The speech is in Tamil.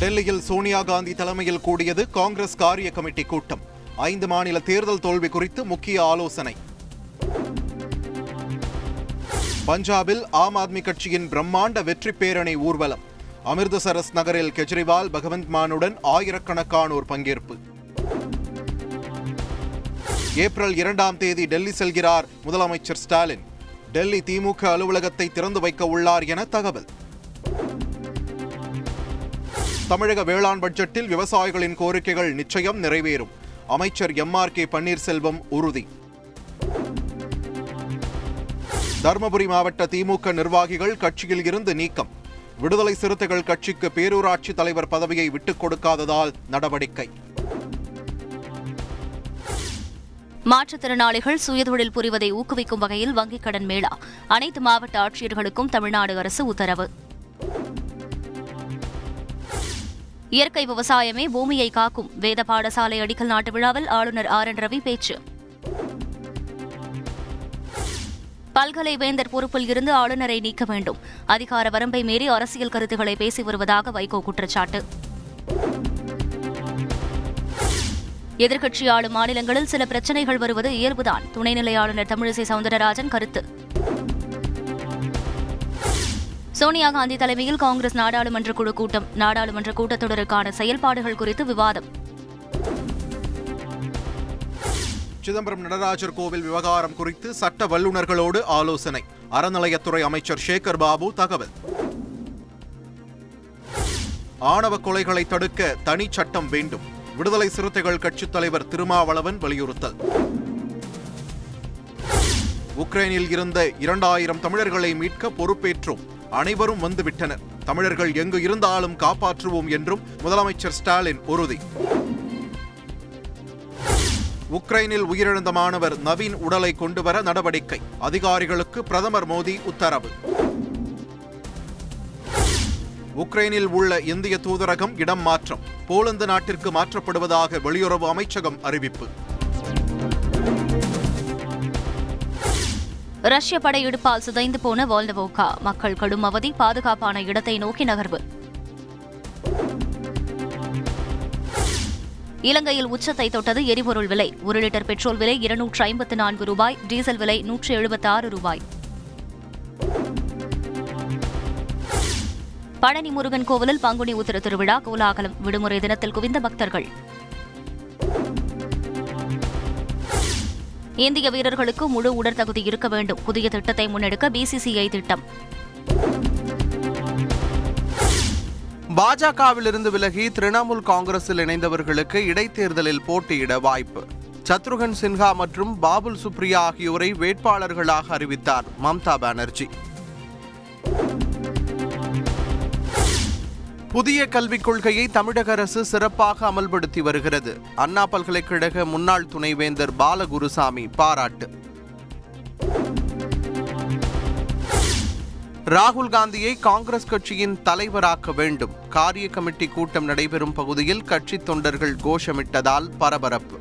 டெல்லியில் சோனியா காந்தி தலைமையில் கூடியது காங்கிரஸ் காரிய கமிட்டி கூட்டம். ஐந்து மாநில தேர்தல் தோல்வி குறித்து முக்கிய ஆலோசனை. பஞ்சாபில் ஆம் ஆத்மி கட்சியின் பிரம்மாண்ட வெற்றி பேரணி ஊர்வலம். அமிர்தசரஸ் நகரில் கெஜ்ரிவால் பகவந்த் மானுடன் ஆயிரக்கணக்கானோர் பங்கேற்பு. ஏப்ரல் இரண்டாம் தேதி டெல்லி செல்கிறார் முதலமைச்சர் ஸ்டாலின். டெல்லி திமுக அலுவலகத்தை திறந்து வைக்க உள்ளார் என தகவல். தமிழக வேளாண் பட்ஜெட்டில் விவசாயிகளின் கோரிக்கைகள் நிச்சயம் நிறைவேறும். அமைச்சர் எம் ஆர் கே பன்னீர்செல்வம் உறுதி. தருமபுரி மாவட்ட திமுக நிர்வாகிகள் கட்சியில் இருந்து நீக்கம். விடுதலை சிறுத்தைகள் கட்சிக்கு பேரூராட்சி தலைவர் பதவியை விட்டுக் கொடுக்காததால் நடவடிக்கை. மாற்றுத்திறனாளிகள் சுயதொழில் புரிவதை ஊக்குவிக்கும் வகையில் வங்கிக் கடன் மேளா. அனைத்து மாவட்ட ஆட்சியர்களுக்கும் தமிழ்நாடு அரசு உத்தரவு. இயற்கை விவசாயமே பூமியை காக்கும். வேத பாடசாலை அடிக்கல் நாட்டு விழாவில் ஆளுநர் ஆர். என். ரவி பேச்சு. பல்கலை வேந்தர் பொறுப்பில் இருந்து ஆளுநரை நீக்க வேண்டும். அதிகார வரம்பை மீறி அரசியல் கருத்துக்களை பேசி வருவதாக வைகோ குற்றச்சாட்டு. எதிர்க்கட்சி ஆளும் மாநிலங்களில் சில பிரச்சனைகள் வருவது இயல்புதான். துணைநிலை ஆளுநர் தமிழிசை சவுந்தரராஜன் கருத்து. சோனியா காந்தி தலைமையில் காங்கிரஸ் நாடாளுமன்ற குழு கூட்டம். நாடாளுமன்ற கூட்டத்தொடருக்கான செயல்பாடுகள் குறித்து விவாதம். சிதம்பரம் நடராஜர் கோவில் விவகாரம் குறித்து சட்ட வல்லுநர்களோடு ஆலோசனை. அறநிலையத்துறை அமைச்சர் சேகர் பாபு தகவல். ஆணவ கொலைகளை தடுக்க தனி சட்டம் வேண்டும். விடுதலை சிறுத்தைகள் கட்சித் தலைவர் திருமாவளவன் வலியுறுத்தல். உக்ரைனில் இருந்த இரண்டாயிரம் தமிழர்களை மீட்க பொறுப்பேற்றோம். அனைவரும் வந்துவிட்டனர். தமிழர்கள் எங்கு இருந்தாலும் காப்பாற்றுவோம் என்றும் முதலமைச்சர் ஸ்டாலின் உறுதி. உக்ரைனில் உயிரிழந்த மாணவர் நவீன் உடலை கொண்டுவர நடவடிக்கை. அதிகாரிகளுக்கு பிரதமர் மோடி உத்தரவு. உக்ரைனில் உள்ள இந்திய தூதரகம் இடம் மாற்றம். போலந்து நாட்டிற்கு மாற்றப்படுவதாக வெளியுறவு அமைச்சகம் அறிவிப்பு. ரஷ்ய படையெடுப்பால் சிதைந்து போன வால்டவோகா மக்கள் கடும் அவதி பாதுகாப்பான இடத்தை நோக்கி நகர்வு. இலங்கையில் உச்சத்தை தொட்டது எரிபொருள் விலை. ஒரு லிட்டர் பெட்ரோல் விலை இருநூற்று ஐம்பத்து நான்கு ரூபாய் டீசல் விலை நூற்று எழுபத்தி ஆறு ரூபாய். பழனி முருகன் கோவிலில் பங்குனி உத்திர திருவிழா கோலாகலம். விடுமுறை தினத்தில் குவிந்த பக்தர்கள். இந்திய வீரர்களுக்கு முழு உடற்தகுதி இருக்க வேண்டும். புதிய திட்டத்தை முன்னெடுக்க பிசிசிஐ திட்டம். பாஜகவிலிருந்து விலகி திரிணாமுல் காங்கிரஸில் இணைந்தவர்களுக்கு இடைத்தேர்தலில் போட்டியிட வாய்ப்பு. சத்ருகன் சின்ஹா மற்றும் பாபுல் சுப்ரியா ஆகியோரை வேட்பாளர்களாக அறிவித்தார் மம்தா பானர்ஜி. புதிய கல்விக் கொள்கையை தமிழக அரசு சிறப்பாக அமல்படுத்தி வருகிறது. அண்ணா பல்கலைக்கழக முன்னாள் துணைவேந்தர் பாலகுருசாமி பாராட்டு. ராகுல் காந்தியை காங்கிரஸ் கட்சியின் தலைவராக்க வேண்டும். காரிய கமிட்டி கூட்டம் நடைபெறும் பகுதியில் கட்சித் தொண்டர்கள் கோஷமிட்டதால் பரபரப்பு.